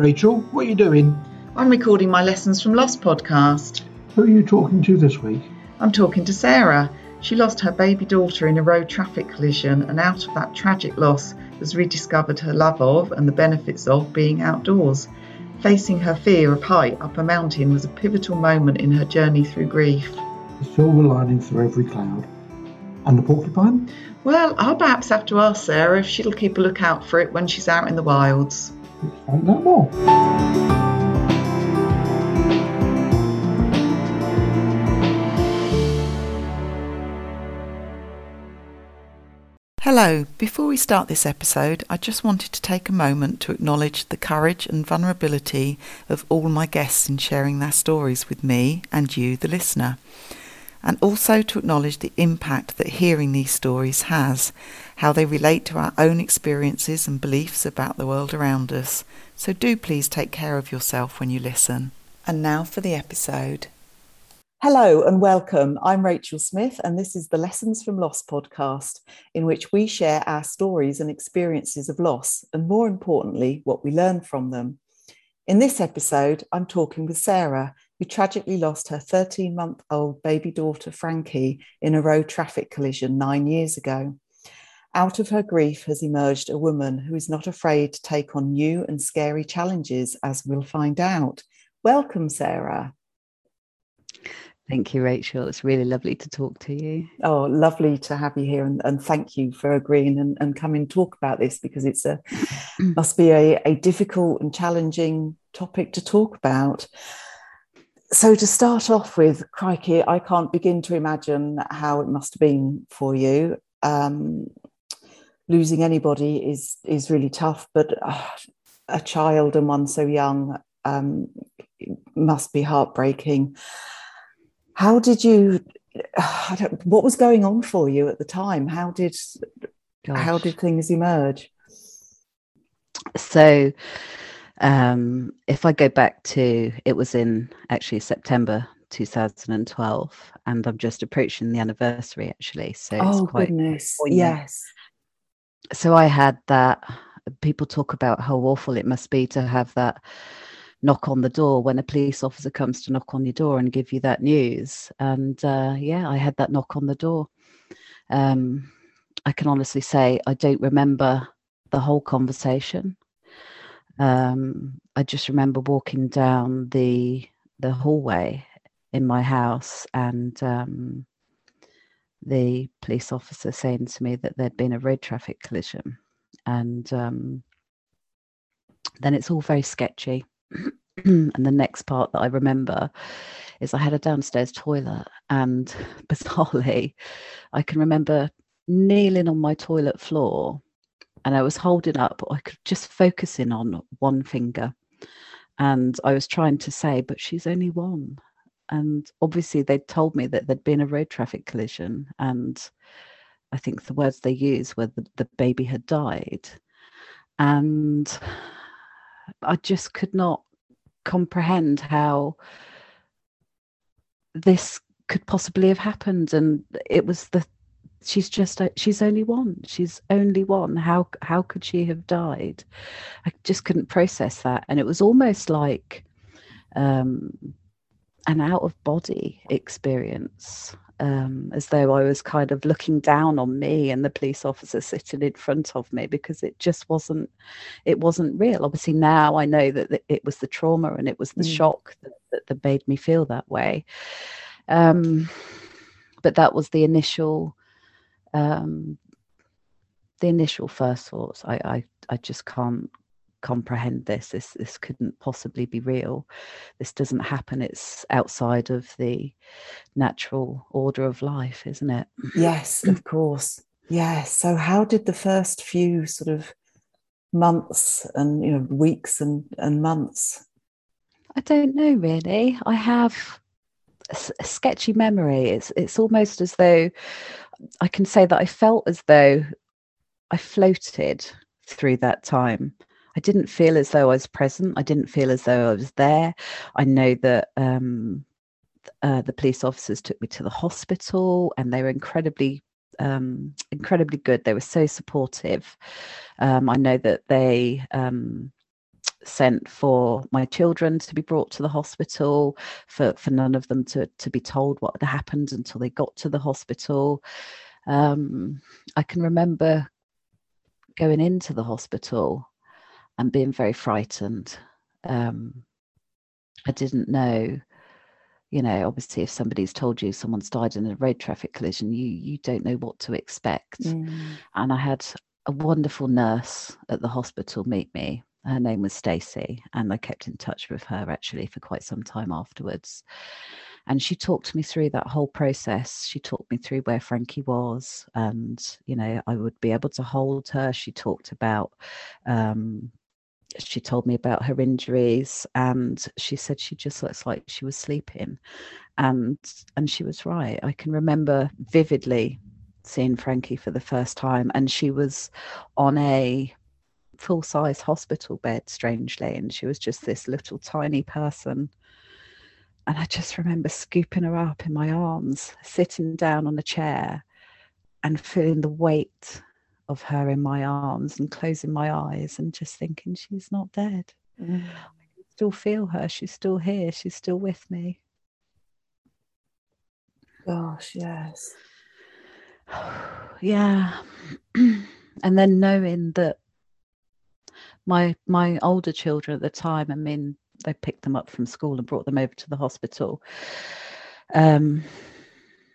Rachel. What are you doing? I'm recording my Lessons from Loss podcast. Who are you talking to this week? I'm talking to Sara. She lost her baby daughter in a road traffic collision, and out of that tragic loss has rediscovered her love of and the benefits of being outdoors. Facing her fear of height up a mountain was a pivotal moment in her journey through grief. The silver lining through every cloud. And the porcupine? Well, I'll perhaps have to ask Sara if she'll keep a lookout for it when she's out in the wilds. Find out more. Hello, before we start this episode, I just wanted to take a moment to acknowledge the courage and vulnerability of all my guests in sharing their stories with me and you, the listener, and also to acknowledge the impact that hearing these stories has, how they relate to our own experiences and beliefs about the world around us. So do please take care of yourself when you listen. And now for the episode. Hello and welcome. I'm Rachel Smith, and this is the Lessons from Loss podcast, in which we share our stories and experiences of loss, and more importantly, what we learn from them. In this episode, I'm talking with Sara, who tragically lost her 13 month old baby daughter, Frankie, in a road traffic collision nine years ago. Out of her grief has emerged a woman who is not afraid to take on new and scary challenges, as we'll find out. Welcome, Sara. Thank you, Rachel. It's really lovely to talk to you. Oh, lovely to have you here, and, and thank you for agreeing and, and coming and talk about this because it's a must be a, a difficult and challenging topic to talk about. So, to start off with, crikey, I can't begin to imagine how it must have been for you. Um, losing anybody is is really tough, but uh, a child and one so young um, must be heartbreaking how did you what was going on for you at the time how did Gosh. how did things emerge so um, if i go back to it was in actually september 2012 and i'm just approaching the anniversary actually so oh goodness poignant. yes so i had that people talk about how awful it must be to have that knock on the door when a police officer comes to knock on your door and give you that news. And uh, yeah, I had that knock on the door. Um, I can honestly say I don't remember the whole conversation. Um, I just remember walking down the the hallway in my house and um, the police officer saying to me that there'd been a road traffic collision, and um, then it's all very sketchy. and the next part that I remember is I had a downstairs toilet, and bizarrely, I can remember kneeling on my toilet floor and I was holding up, I could just focus in on one finger. And I was trying to say, but she's only one. And obviously, they'd told me that there'd been a road traffic collision. And I think the words they used were the, the baby had died. And I just could not comprehend how this could possibly have happened and it was the she's just she's only one she's only one how how could she have died i just couldn't process that and it was almost like um an out of body experience um, as though I was kind of looking down on me and the police officer sitting in front of me because it just wasn't it wasn't real. Obviously now I know that it was the trauma and it was the mm. shock that, that, that, made me feel that way. Um, but that was the initial um, the initial first thoughts. I, I I just can't comprehend this this this couldn't possibly be real. This doesn't happen. It's outside of the natural order of life isn't it? Yes of course. Yes. So how did the first few sort of months and you know weeks and and months? I don't know really. I have a sketchy memory. It's it's almost as though i can say that i felt as though i floated through that time I didn't feel as though I was present. I didn't feel as though I was there. I know that um, uh, the police officers took me to the hospital, and they were incredibly, um, incredibly good. They were so supportive. Um, I know that they um, sent for my children to be brought to the hospital, for, for none of them to, to be told what had happened until they got to the hospital. Um, I can remember going into the hospital and being very frightened. Um, I didn't know, you know, obviously, if somebody's told you someone's died in a road traffic collision, you you don't know what to expect. Mm. And I had a wonderful nurse at the hospital meet me. Her name was Stacey, and I kept in touch with her actually for quite some time afterwards. And she talked me through that whole process. She talked me through where Frankie was, and you know, I would be able to hold her. She talked about um, she told me about her injuries and she said she just looks like she was sleeping and and she was right. I can remember vividly seeing frankie for the first time and she was on a full size hospital bed strangely and she was just this little tiny person. And i just remember scooping her up in my arms sitting down on a chair and feeling the weight of her in my arms and closing my eyes and just thinking she's not dead. Mm. I can still feel her. She's still here. She's still with me. Gosh, yes. yeah. and then knowing that my my older children at the time, I mean, they picked them up from school and brought them over to the hospital. Um,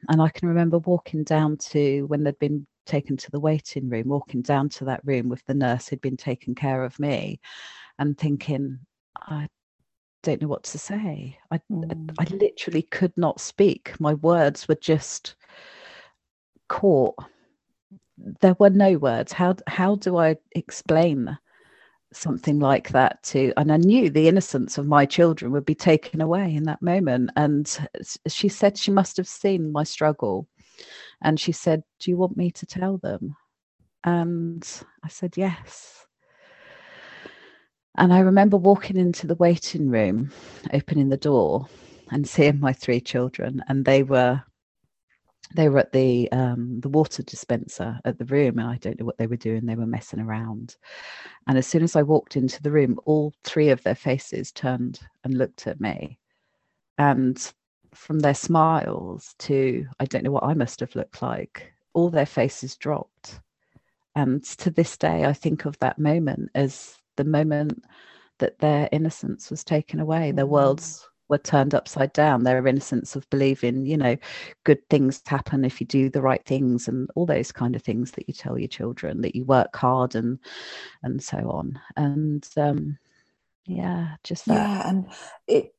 and I can remember walking down to when they'd been taken to the waiting room, walking down to that room with the nurse who'd been taking care of me, and thinking, I don't know what to say. I, mm. I, I literally could not speak. My words were just caught. There were no words. How how do I explain something like that to and i knew the innocence of my children would be taken away in that moment and she said she must have seen my struggle and she said, Do you want me to tell them? And I said, Yes. And I remember walking into the waiting room, opening the door, and seeing my three children, and they were they were at the um, the water dispenser at the room, and I don't know what they were doing. They were messing around, and as soon as I walked into the room, all three of their faces turned and looked at me, and from their smiles to I don't know what I must have looked like, all their faces dropped. And to this day, I think of that moment as the moment that their innocence was taken away. Their mm. worlds were turned upside down. Their innocence of believing, you know, good things happen if you do the right things and all those kind of things that you tell your children, that you work hard and and so on. And um yeah, just that. Yeah, and it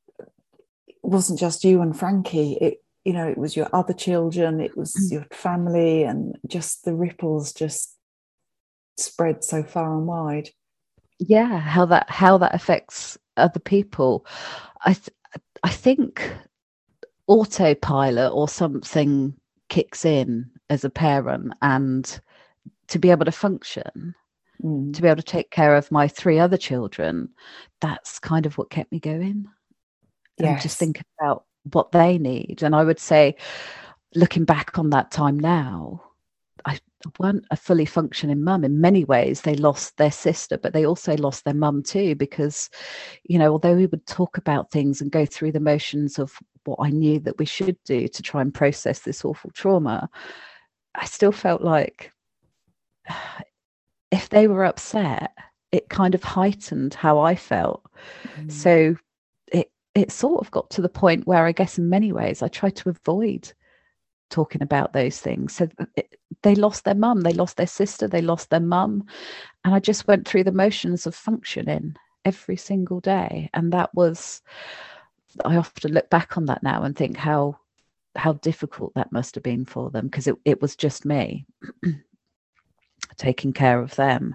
wasn't just you and Frankie. It you know it was your other children, it was mm. your family, and just the ripples just spread so far and wide. Yeah, how that how that affects other people. I th- I think autopilot or something kicks in as a parent and to be able to function mm. to be able to take care of my three other children that's kind of what kept me going yes. and just think about what they need. And I would say, looking back on that time now, I weren't a fully functioning mum in many ways. They lost their sister, but they also lost their mum too, because, you know, although we would talk about things and go through the motions of what I knew that we should do to try and process this awful trauma, I still felt like if they were upset, it kind of heightened how I felt. Mm. So it sort of got to the point where I guess in many ways I tried to avoid talking about those things. So it, they lost their mum, they lost their sister, they lost their mum. And I just went through the motions of functioning every single day. And that was, I often look back on that now and think how how difficult that must have been for them because it, it was just me taking care of them.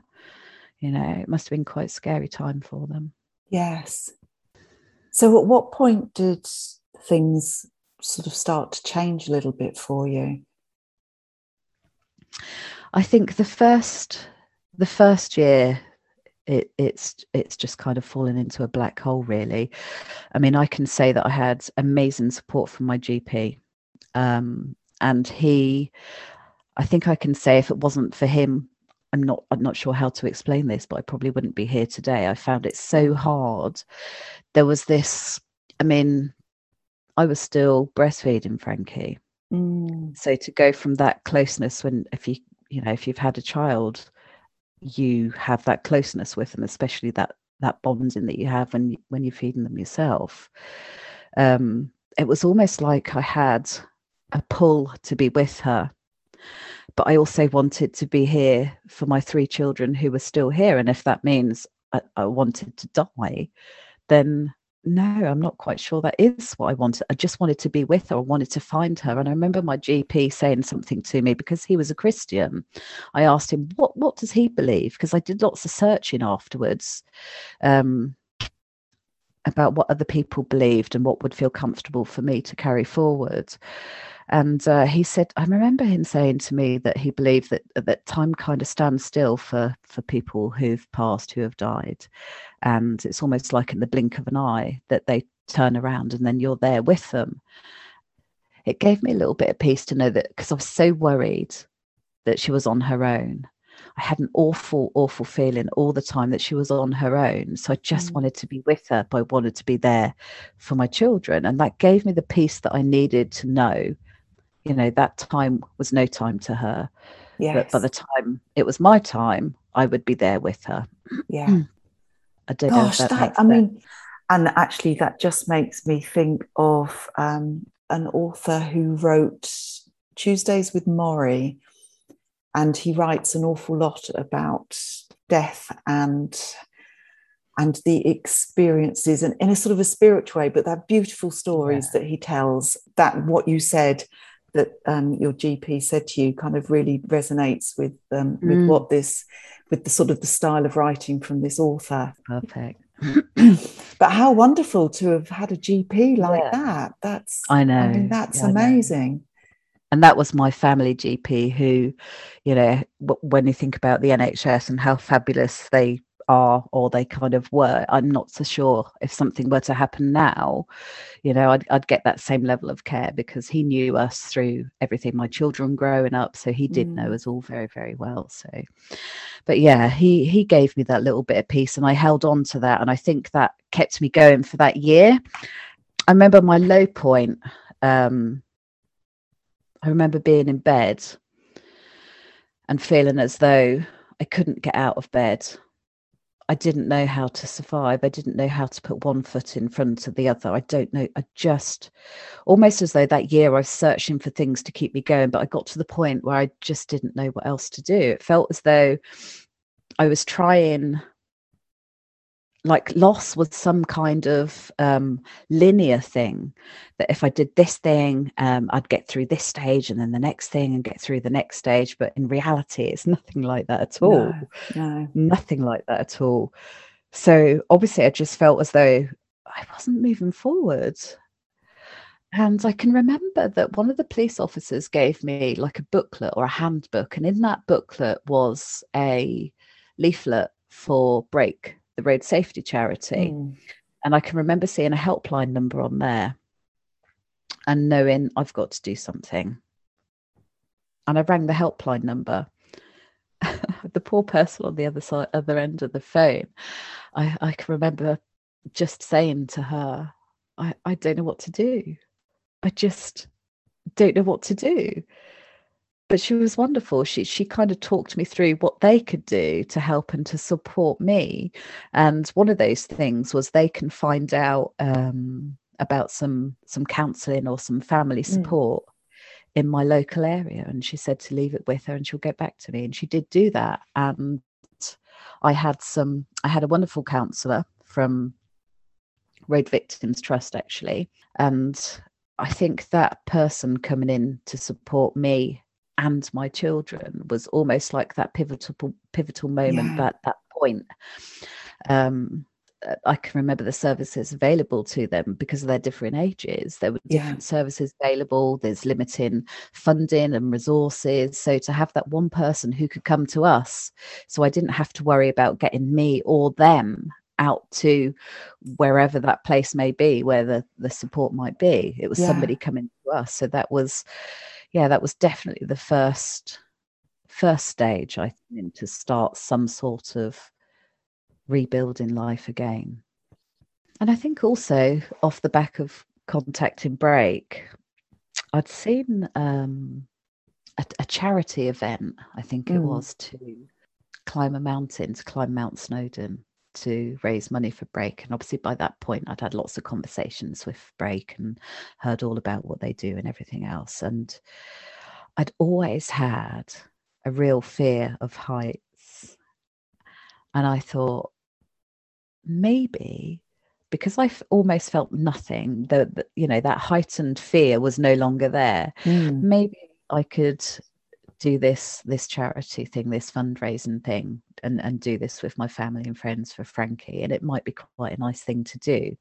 You know, it must have been quite scary time for them. Yes. So, at what point did things sort of start to change a little bit for you? I think the first the first year it, it's it's just kind of fallen into a black hole really i mean i can say that i had amazing support from my gp um, and he i think i can say if it wasn't for him I'm not I'm not sure how to explain this, but I probably wouldn't be here today. I found it so hard. There was this, I mean, I was still breastfeeding Frankie. Mm. So to go from that closeness when if you you know, if you've had a child, you have that closeness with them, especially that that bonding that you have when when you're feeding them yourself. Um, it was almost like I had a pull to be with her but I also wanted to be here for my three children who were still here. And if that means I, I wanted to die, then no, I'm not quite sure that is what I wanted. I just wanted to be with her. I wanted to find her. And I remember my GP saying something to me because he was a Christian. I asked him, what, what does he believe? Because I did lots of searching afterwards um, about what other people believed and what would feel comfortable for me to carry forward. And uh, he said, I remember him saying to me that he believed that that time kind of stands still for for people who've passed, who have died, and it's almost like in the blink of an eye that they turn around and then you're there with them. It gave me a little bit of peace to know that because I was so worried that she was on her own. I had an awful, awful feeling all the time that she was on her own. So I just mm. wanted to be with her, but I wanted to be there for my children. And that gave me the peace that I needed to know you know that time was no time to her yes. but by the time it was my time i would be there with her yeah i don't Gosh, know that, that i mean and actually that just makes me think of um, an author who wrote tuesdays with Morrie and he writes an awful lot about death and and the experiences and in a sort of a spiritual way but they're beautiful stories yeah. that he tells that what you said that um, your GP said to you kind of really resonates with um, with mm. what this with the sort of the style of writing from this author. Perfect. but how wonderful to have had a GP like yeah. that. That's I know. I mean, that's yeah, amazing. And that was my family GP who, you know, when you think about the NHS and how fabulous they are or they kind of were i'm not so sure if something were to happen now you know I'd, I'd get that same level of care because he knew us through everything my children growing up so he did mm. know us all very very well so but yeah he he gave me that little bit of peace and i held on to that and i think that kept me going for that year i remember my low point um i remember being in bed and feeling as though I couldn't get out of bed. I didn't know how to survive. I didn't know how to put one foot in front of the other. I don't know. I just almost as though that year I was searching for things to keep me going, but I got to the point where I just didn't know what else to do. It felt as though I was trying like loss was some kind of um, linear thing that if i did this thing um, i'd get through this stage and then the next thing and get through the next stage. But in reality it's nothing like that at all. no, no. nothing like that at all. So obviously i just felt as though i wasn't moving forward. And i can remember that one of the police officers gave me like a booklet or a handbook. And in that booklet was a leaflet for Brake the road safety charity. Mm. And I can remember seeing a helpline number on there and knowing I've got to do something. And I rang the helpline number. the poor person on the other side, other end of the phone. I, I can remember just saying to her, I, I don't know what to do. I just don't know what to do but she was wonderful. She she kind of talked me through what they could do to help and to support me. And one of those things was they can find out um, about some some counselling or some family mm. support mm. in my local area. And she said to leave it with her and she'll get back to me. And she did do that. And I had some I had a wonderful counsellor from Road Victims Trust actually. And I think that person coming in to support me and my children was almost like that pivotal pivotal moment yeah. at that point um, I can remember the services available to them because of their different ages. There were different yeah. services available. There's limiting funding and resources. So to have that one person who could come to us, so I didn't have to worry about getting me or them out to wherever that place may be, where the, the support might be. It was yeah. somebody coming to us. So that was yeah, that was definitely the first first stage, I think, to start some sort of rebuilding life again. And I think also off the back of contacting Brake, I'd seen um, a, a, charity event, I think mm. it was, to climb a mountain, to climb Mount Snowdon to raise money for Brake. And obviously, by that point, I'd had lots of conversations with Brake and heard all about what they do and everything else. And I'd always had a real fear of heights. And I thought, maybe because I f- almost felt nothing, that you know that heightened fear was no longer there. Mm. Maybe I could do this this charity thing, this fundraising thing, and and do this with my family and friends for Frankie, and it might be quite a nice thing to do.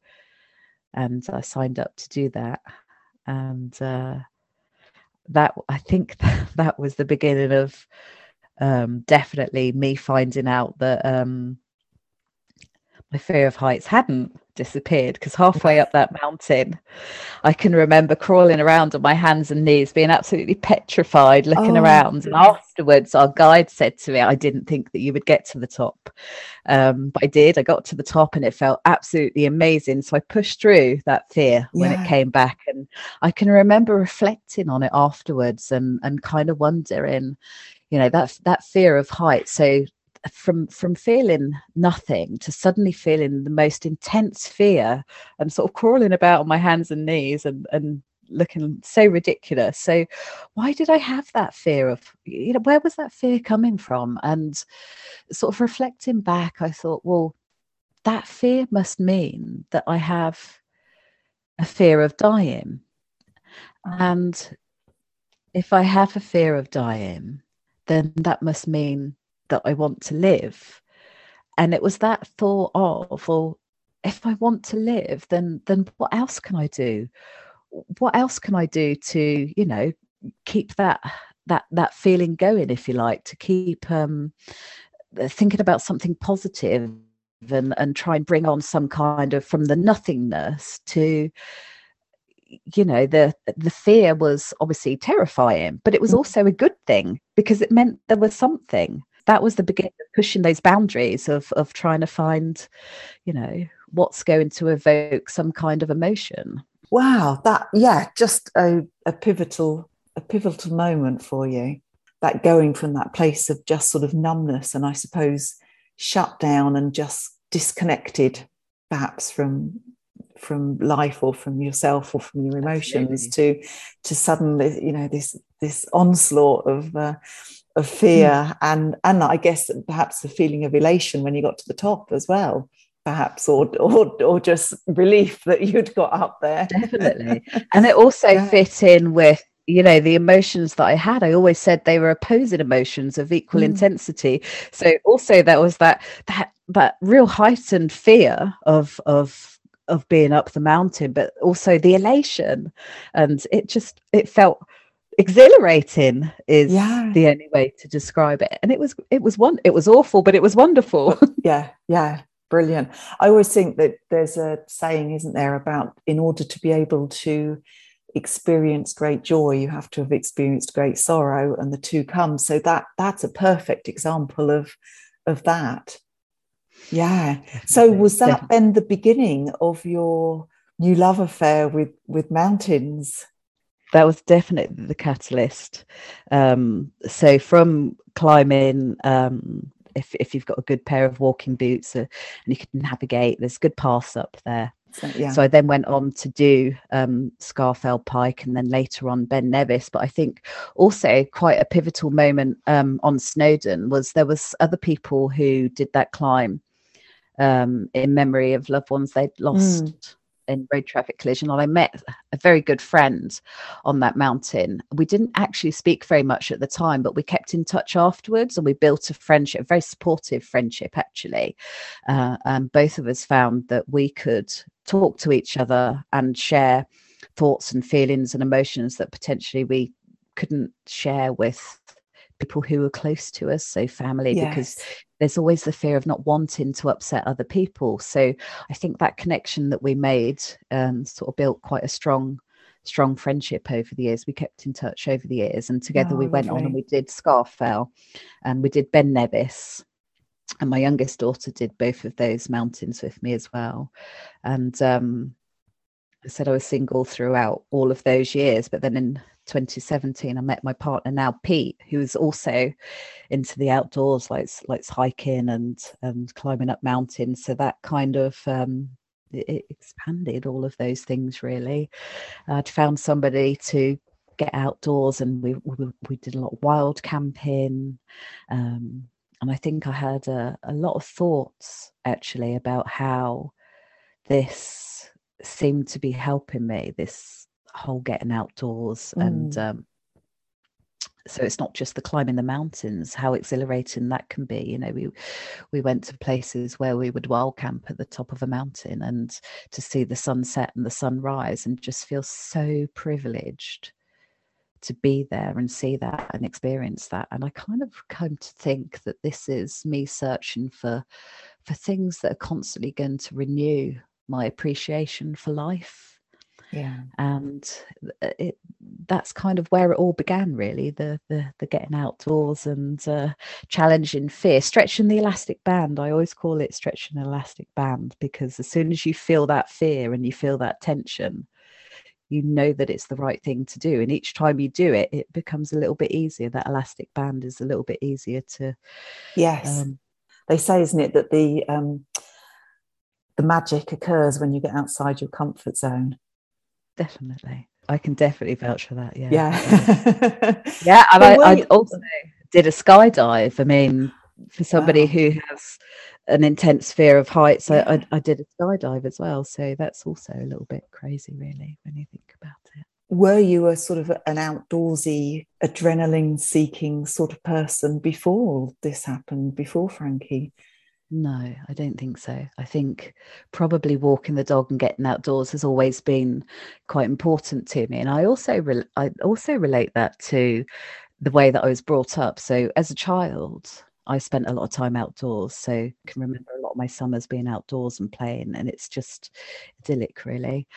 And I signed up to do that, and uh, that I think that was the beginning of um, definitely me finding out that um, my fear of heights hadn't disappeared because halfway up that mountain, I can remember crawling around on my hands and knees, being absolutely petrified, looking oh, around. And afterwards, our guide said to me, I didn't think that you would get to the top. Um, but I did. I got to the top and it felt absolutely amazing. So I pushed through that fear when yeah. it came back. And I can remember reflecting on it afterwards and, and kind of wondering, you know, that, that fear of heights. So from from feeling nothing to suddenly feeling the most intense fear and sort of crawling about on my hands and knees and and looking so ridiculous. So why did i have that fear of you know where was that fear coming from? And sort of reflecting back i thought well that fear must mean that i have a fear of dying. And if i have a fear of dying then that must mean that I want to live. And it was that thought of, well, if I want to live, then then what else can I do? What else can I do to, you know, keep that that that feeling going, if you like, to keep um, thinking about something positive and and try and bring on some kind of from the nothingness to you know the the fear was obviously terrifying but it was mm. also a good thing because it meant there was something that was the beginning of pushing those boundaries of of trying to find you know what's going to evoke some kind of emotion wow that yeah just a, a pivotal a pivotal moment for you that going from that place of just sort of numbness and i suppose shut down and just disconnected perhaps from from life or from yourself or from your emotions Absolutely. to to suddenly you know this this onslaught of uh, of fear mm. and and I guess perhaps the feeling of elation when you got to the top as well perhaps or or or just relief that you'd got up there definitely and it also yeah. fit in with you know the emotions that i had i always said they were opposing emotions of equal mm. intensity so also there was that that that real heightened fear of of of being up the mountain but also the elation and it just it felt exhilarating is yeah. the only way to describe it. And it was it was one it was awful but it was wonderful. Yeah yeah brilliant. I always think that there's a saying isn't there about in order to be able to experience great joy you have to have experienced great sorrow and the two come. So that that's a perfect example of of that. Yeah. So was that then the beginning of your new love affair with with mountains that was definitely the catalyst. Um, so from climbing, um, if if you've got a good pair of walking boots uh, and you can navigate, there's good paths up there. So, yeah. so I then went on to do um, Scafell Pike and then later on Ben Nevis. But I think also quite a pivotal moment um, on Snowdon was there was other people who did that climb um, in memory of loved ones they'd lost. Mm in road traffic collision and I met a very good friend on that mountain. We didn't actually speak very much at the time, but we kept in touch afterwards and we built a friendship, a very supportive friendship actually. Uh, and both of us found that we could talk to each other and share thoughts and feelings and emotions that potentially we couldn't share with people who were close to us, so family, yes. because there's always the fear of not wanting to upset other people. So I think that connection that we made um, sort of built quite a strong strong friendship over the years. We kept in touch over the years, and together Oh, we went on and we did Scafell, and we did Ben Nevis, and my youngest daughter did both of those mountains with me as well. And um, I said I was single throughout all of those years, but then in 2017 I met my partner now, Pete, who is also into the outdoors, likes like hiking and and climbing up mountains. So that kind of um, it expanded all of those things really. I'd found somebody to get outdoors, and we we, we did a lot of wild camping. Um, and I think I had a, a lot of thoughts actually about how this seemed to be helping me. This whole getting outdoors and Mm. um, so it's not just the climbing the mountains how exhilarating that can be. You know we we went to places where we would wild camp at the top of a mountain and to see the sunset and the sunrise and just feel so privileged to be there and see that and experience that. And i kind of come to think that this is me searching for for things that are constantly going to renew my appreciation for life Yeah. and it, that's kind of where it all began really the the, the getting outdoors and uh, challenging fear stretching the elastic band i always call it stretching an elastic band because as soon as you feel that fear and you feel that tension you know that it's the right thing to do and each time you do it it becomes a little bit easier that elastic band is a little bit easier to Yes. um, they say, isn't it, that the um, the magic occurs when you get outside your comfort zone. Definitely i can definitely vouch for that yeah Yeah. Yeah, and I, I also did a skydive. I mean, for somebody Wow. who has an intense fear of heights, I, I, I did a skydive as well. So that's also a little bit crazy, really, when you think about it. Were you a sort of an outdoorsy, adrenaline seeking sort of person before this happened, before Frankie? No, I don't think so. I think probably walking the dog and getting outdoors has always been quite important to me, and I also rel I also relate that to the way that I was brought up. So as a child, I spent a lot of time outdoors. So I can remember a lot of my summers being outdoors and playing, and it's just idyllic, really.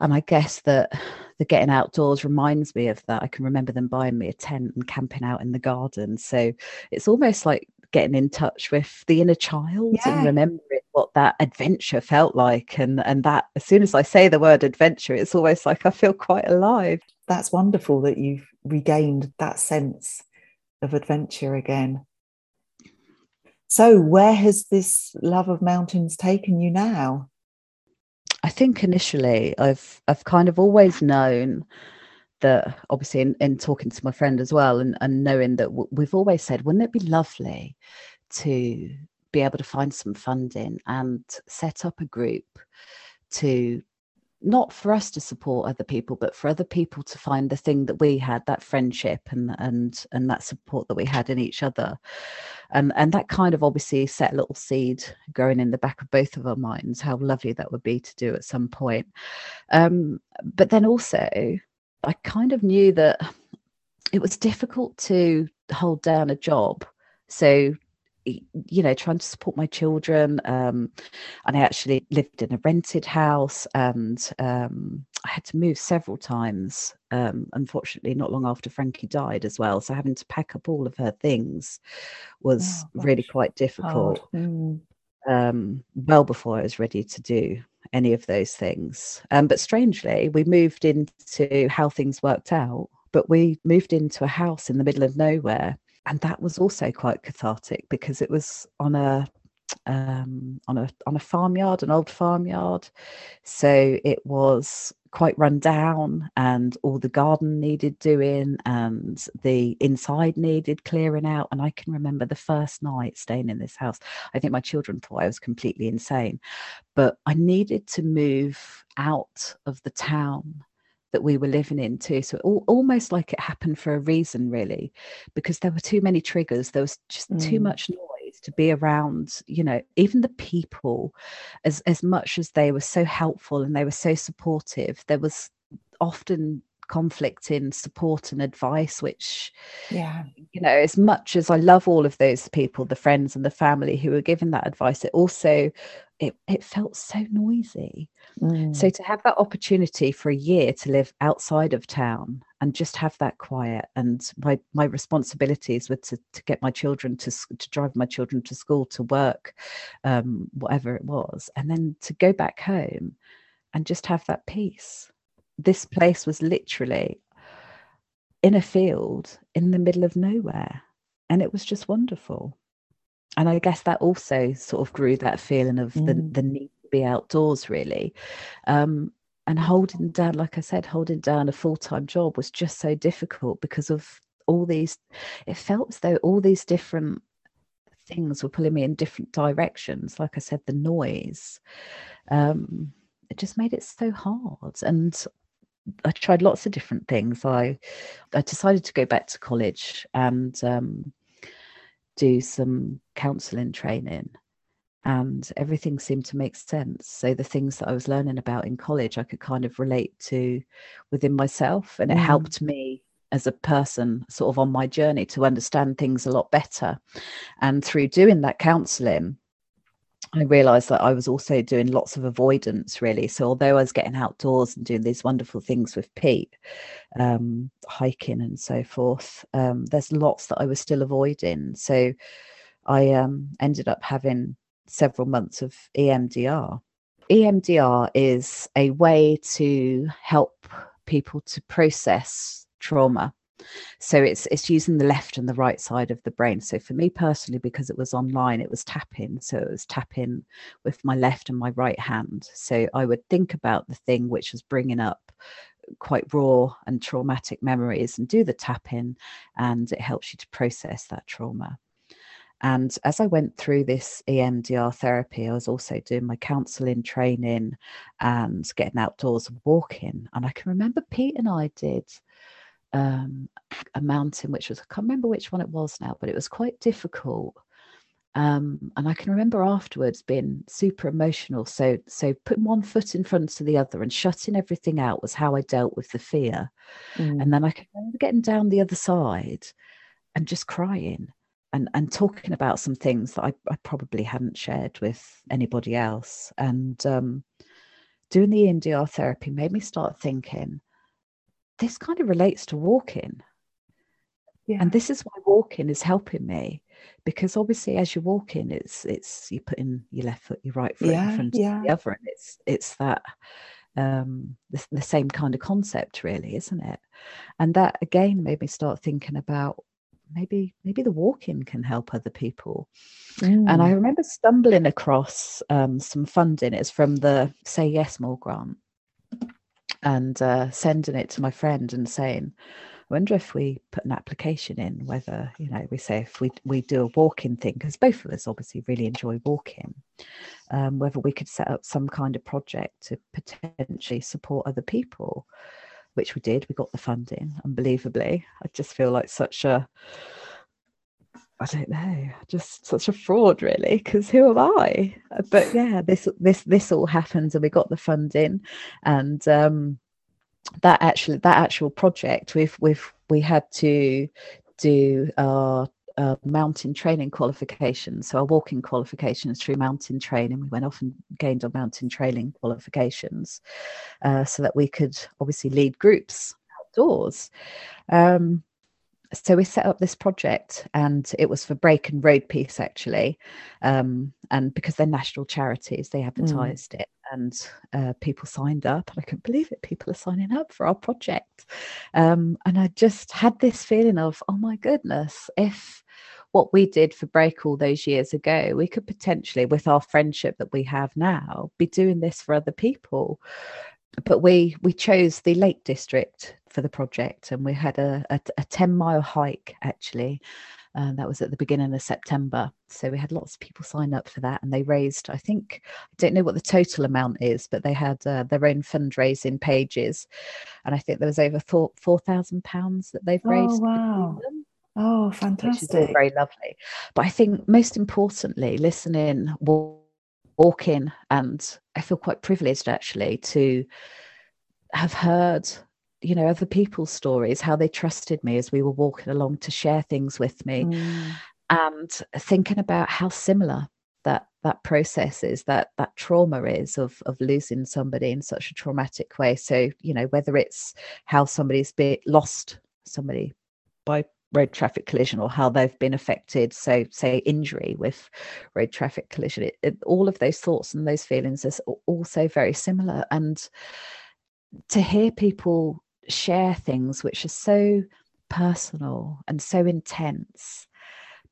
And I guess that the getting outdoors reminds me of that. I can remember them buying me a tent and camping out in the garden. So it's almost like getting in touch with the inner child Yeah. and remembering what that adventure felt like. And and that as soon as I say the word adventure, it's almost like I feel quite alive. That's wonderful that you've regained that sense of adventure again. So, where has this love of mountains taken you now? I think initially I've I've kind of always known that obviously in, in talking to my friend as well and, and knowing that w- we've always said wouldn't it be lovely to be able to find some funding and set up a group to not for us to support other people but for other people to find the thing that we had that friendship and and and that support that we had in each other? And and that kind of obviously set a little seed growing in the back of both of our minds how lovely that would be to do at some point. Um but then also i kind of knew that it was difficult to hold down a job. So you know trying to support my children um and i actually lived in a rented house and um i had to move several times um unfortunately not long after frankie died as well. So having to pack up all of her things was Oh, really quite difficult Mm. um, well before I was ready to do any of those things. Um, but strangely, we moved into how things worked out. But we moved into a house in the middle of nowhere, and that was also quite cathartic because it was on a um, on a on a farmyard, an old farmyard. So it was quite run down, and all the garden needed doing, and the inside needed clearing out. And I can remember the first night staying in this house. I think my children thought I was completely insane, but I needed to move out of the town that we were living in too. So al- almost like it happened for a reason, really, because there were too many triggers. There was just too Mm. much noise to be around. You know, even the people, as as much as they were so helpful and they were so supportive, there was often conflict in support and advice which yeah you know as much as i love all of those people the friends and the family who were giving that advice it also it, it felt so noisy Mm. so to have that opportunity for a year to live outside of town and just have that quiet and my my responsibilities were to, to get my children to to drive my children to school to work um, whatever it was and then to go back home and just have that peace. This place was literally in a field in the middle of nowhere and it was just wonderful. And i guess that also sort of grew that feeling of the, Mm. the need to be outdoors really. Um, and holding down like i said holding down a full-time job was just so difficult because of all these it felt as though all these different things were pulling me in different directions. Like i said the noise um, it just made it so hard. And I tried lots of different things. I I decided to go back to college and um, do some counselling training, and everything seemed to make sense. So the things that I was learning about in college, I could kind of relate to within myself, and it Mm. helped me as a person, sort of on my journey, to understand things a lot better. And through doing that counselling, I realized that I was also doing lots of avoidance, really. So, although I was getting outdoors and doing these wonderful things with Pete, um, hiking and so forth, um, there's lots that I was still avoiding. So, I um, ended up having several months of EMDR. EMDR is a way to help people to process trauma. So it's it's using the left and the right side of the brain. So for me personally because it was online it was tapping. So it was tapping with my left and my right hand. So i would think about the thing which was bringing up quite raw and traumatic memories and do the tapping and it helps you to process that trauma and as i went through this emdr therapy i was also doing my counselling training and getting outdoors and walking and i can remember pete and i did um, a mountain, which was I can't remember which one it was now, but it was quite difficult. Um, and I can remember afterwards being super emotional. So, so putting one foot in front of the other and shutting everything out was how I dealt with the fear. Mm. And then I can remember getting down the other side and just crying and and talking about some things that I, I probably hadn't shared with anybody else. And um, doing the EMDR therapy made me start thinking this kind of relates to walking. yeah. And this is why walking is helping me because obviously as you're walking, it's it's you put in your left foot, your right foot Yeah, in front yeah. of the other, and it's it's that um the, the same kind of concept really isn't it and that again made me start thinking about maybe maybe the walking can help other people and I Mm. remember stumbling across um, some funding. It's from the Say Yes More grant, and uh, sending it to my friend and saying, "I wonder if we put an application in, whether you know, we say if we we do a walking thing, because both of us obviously really enjoy walking, um, whether we could set up some kind of project to potentially support other people." Which we did. We got the funding. Unbelievably, I just feel like such a I don't know, just such a fraud, really. Because who am I? But yeah, this this this all happened, and we got the funding, and um, that actually that actual project, we've we've we had to do our mountain training qualifications, so our walking qualifications through mountain training. We went off and gained our mountain training qualifications, uh, so that we could obviously lead groups outdoors. Um, so we set up this project and it was for Brake and RoadPeace actually um, and because they're national charities they advertised it and uh, people signed up and i couldn't believe it people are signing up for our project um, and i just had this feeling of oh my goodness if what we did for Brake all those years ago we could potentially with our friendship that we have now be doing this for other people but we we chose the Lake District for the project, and we had a a, a ten mile hike actually. And that was at the beginning of September. So we had lots of people sign up for that, and they raised, I think, I don't know what the total amount is, but they had uh, their own fundraising pages, and I think there was over four four thousand pounds that they've Oh, raised. between wow. Oh, which is all fantastic. very lovely. But I think most importantly, listening, wa- walking, and I feel quite privileged actually to have heard you know other people's stories how they trusted me as we were walking along to share things with me Mm. and thinking about how similar that that process is that that trauma is of of losing somebody in such a traumatic way so you know whether it's how somebody's be lost somebody by road traffic collision or how they've been affected so say injury with road traffic collision it, it, all of those thoughts and those feelings is al- also very similar and to hear people share things which are so personal and so intense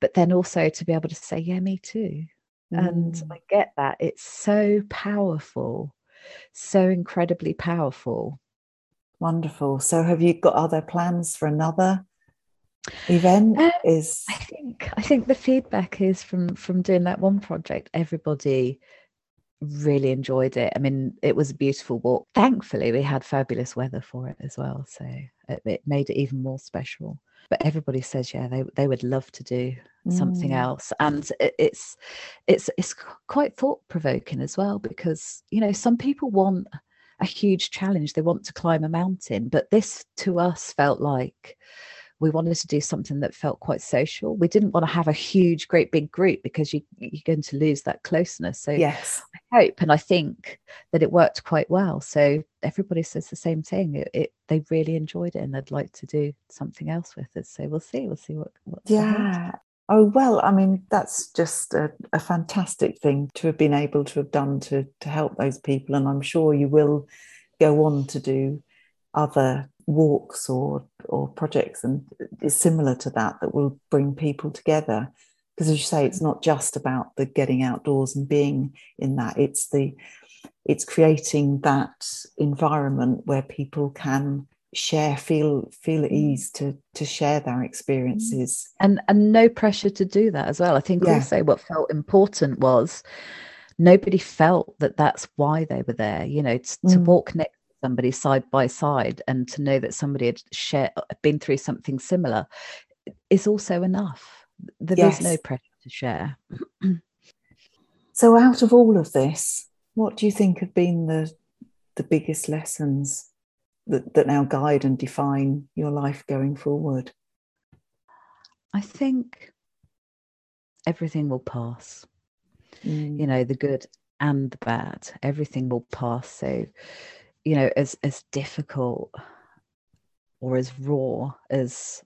but then also to be able to say yeah me too and Mm. i get that it's so powerful so incredibly powerful Wonderful. So, have you got other plans for another event? Um, Is I think I think the feedback is from from doing that one project. Everybody really enjoyed it. I mean, it was a beautiful walk. Thankfully, we had fabulous weather for it as well, so it, it made it even more special. But everybody says, yeah, they they would love to do something Mm. else, and it, it's it's it's quite thought provoking as well because you know some people want a huge challenge. They want to climb a mountain, but this to us felt like we wanted to do something that felt quite social. We didn't want to have a huge, great big group because you, you're going to lose that closeness. So yes. I hope and I think that it worked quite well. So everybody says the same thing. It, it they really enjoyed it and they'd like to do something else with it. So we'll see. We'll see what. What's ahead. Yeah. Oh well, I mean that's just a, a fantastic thing to have been able to have done to to help those people, and I'm sure you will go on to do other walks or or projects and it's similar to that that will bring people together. Because as you say it's not just about the getting outdoors and being in that. It's the it's creating that environment where people can share feel feel at ease to to share their experiences. And and no pressure to do that as well. I think Yeah. also what felt important was nobody felt that that's why they were there. You know to Mm. walk next to somebody side by side and to know that somebody had shared been through something similar is also enough. There is no pressure to share. So out of all of this what do you think have been the the biggest lessons that, that now guide and define your life going forward? I think everything will pass. Mm. you know the good and the bad everything will pass. So you know as as difficult or as raw as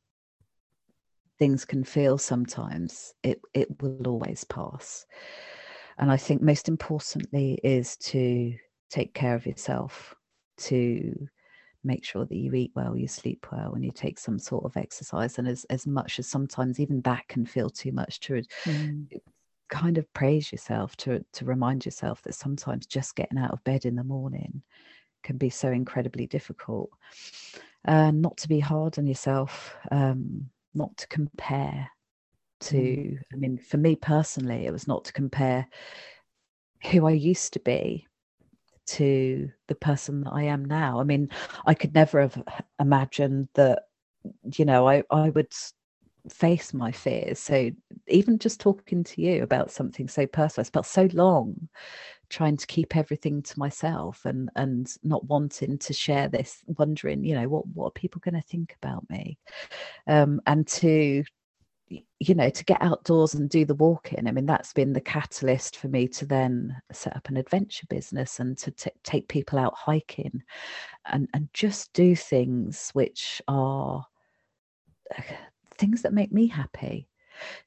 things can feel sometimes it it will always pass and i think most importantly is to take care of yourself to make sure that you eat well you sleep well and you take some sort of exercise and as as much as sometimes even that can feel too much to Mm. kind of praise yourself to to remind yourself that sometimes just getting out of bed in the morning can be so incredibly difficult uh, not to be hard on yourself um, not to compare to i mean for me personally it was not to compare who i used to be to the person that i am now. I mean i could never have imagined that you know i i would face my fears. So even just talking to you about something so personal i spent so long trying to keep everything to myself and and not wanting to share this wondering you know what what are people going to think about me? Um and to you know to get outdoors and do the walking i mean that's been the catalyst for me to then set up an adventure business and to t- take people out hiking and and just do things which are things that make me happy.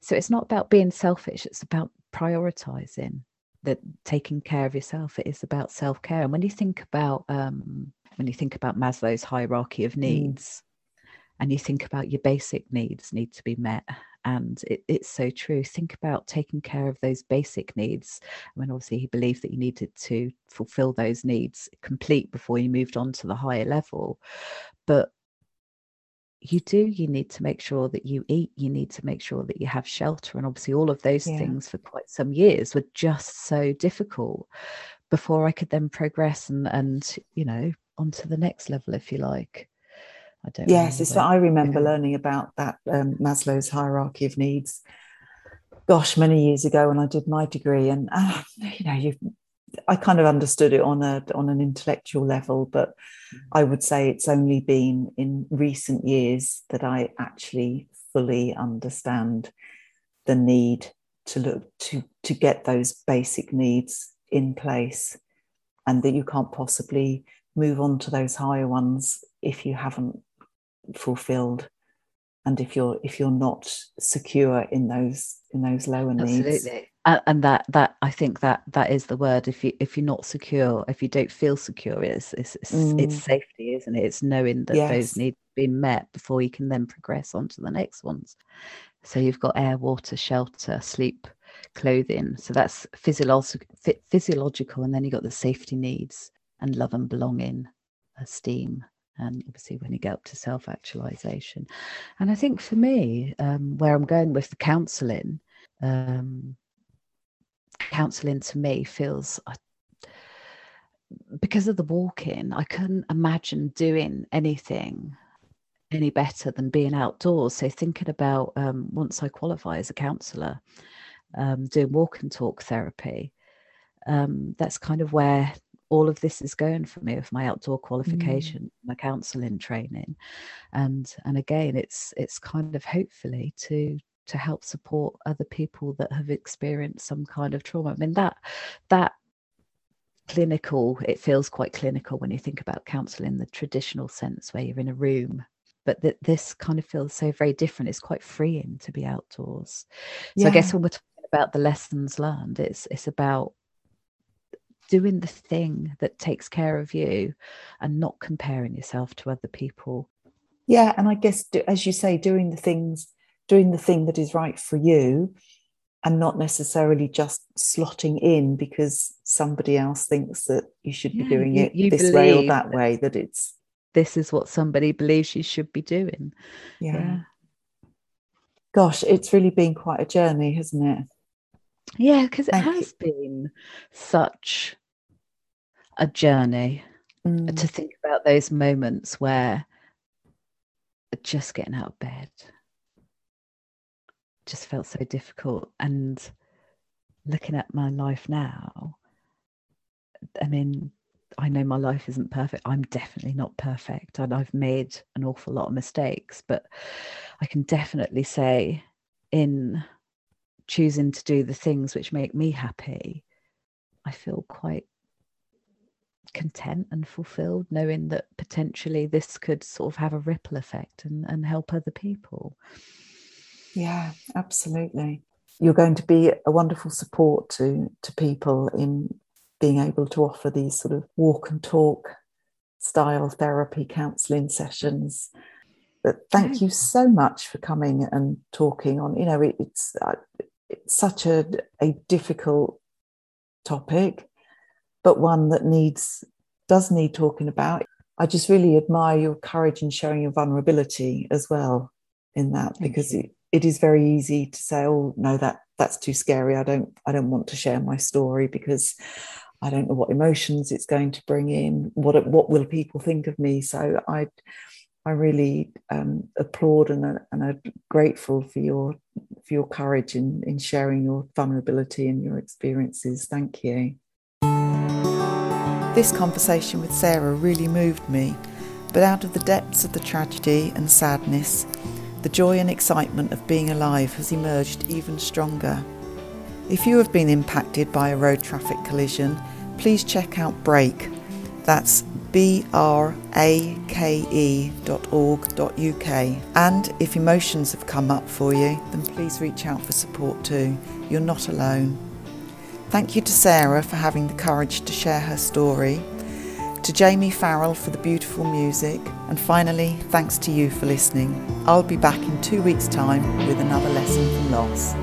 So it's not about being selfish it's about prioritizing that taking care of yourself it is about self-care. And when you think about um when you think about maslow's hierarchy of needs and you think about your basic needs need to be met and it, it's so true. Think about taking care of those basic needs i mean obviously he believed that you needed to fulfill those needs complete before you moved on to the higher level. But you do you need to make sure that you eat you need to make sure that you have shelter and obviously all of those Yeah. things for quite some years were just so difficult before i could then progress and and you know onto the next level if you like i don't Yes, it's whether- I remember yeah. learning about that um, Maslow's hierarchy of needs. Gosh, many years ago when I did my degree, and uh, you know, you I kind of understood it on a on an intellectual level, but mm. I would say it's only been in recent years that I actually fully understand the need to look to to get those basic needs in place and that you can't possibly move on to those higher ones if you haven't fulfilled and if you're if you're not secure in those in those lower needs. Absolutely. needs and that that i think that that is the word if you if you're not secure if you don't feel secure it's it's, it's, mm. it's safety isn't it it's knowing that yes. those needs been met before you can then progress on to the next ones so you've got air water shelter sleep clothing so that's physiological physiological and then you've got the safety needs and love and belonging esteem and obviously when you get up to self actualization and i think for me um, where i'm going with the counseling um, counseling to me feels uh, because of the walk-in i couldn't imagine doing anything any better than being outdoors. So thinking about um, once i qualify as a counselor um, doing walk and talk therapy um, that's kind of where all of this is going for me with my outdoor mm. qualification mm. my counseling training and and again it's it's kind of hopefully to to help support other people that have experienced some kind of trauma. I mean that that clinical it feels quite clinical when you think about counseling in the traditional sense where you're in a room but that this kind of feels so very different it's quite freeing to be outdoors so yeah. i guess when we're talking about the lessons learned it's it's about doing the thing that takes care of you and not comparing yourself to other people yeah and i guess as you say doing the things doing the thing that is right for you and not necessarily just slotting in because somebody else thinks that you should yeah, be doing it you, you this way or that way that it's this is what somebody believes you should be doing yeah. yeah. gosh it's really been quite a journey hasn't it yeah because it has you. been such a journey mm. to think about those moments where just getting out of bed just felt so difficult. And looking at my life now, I mean, I know my life isn't perfect. I'm definitely not perfect. And I've made an awful lot of mistakes. But I can definitely say, in choosing to do the things which make me happy, I feel quite content and fulfilled, knowing that potentially this could sort of have a ripple effect and, and help other people. Yeah, absolutely. You're going to be a wonderful support to to people in being able to offer these sort of walk and talk style therapy counseling sessions. But thank you so much for coming and talking on. You know, it, it's uh, it's such a a difficult topic, but one that needs does need talking about. I just really admire your courage in showing your vulnerability as well in that Thank because it, it is very easy to say oh no that that's too scary. I don't i don't want to share my story because i don't know what emotions it's going to bring in what what will people think of me. So i i really um, applaud and, and are grateful for your for your courage in in sharing your vulnerability and your experiences thank you this conversation with sara really moved me but out of the depths of the tragedy and sadness the joy and excitement of being alive has emerged even stronger. If you have been impacted by a road traffic collision, please check out Brake. That's brake.org.uk. And if emotions have come up for you, then please reach out for support too. You're not alone. Thank you to Sara for having the courage to share her story to Jamie Farrell for the beautiful music, and finally, thanks to you for listening. I'll be back in two weeks' time with another lesson from loss.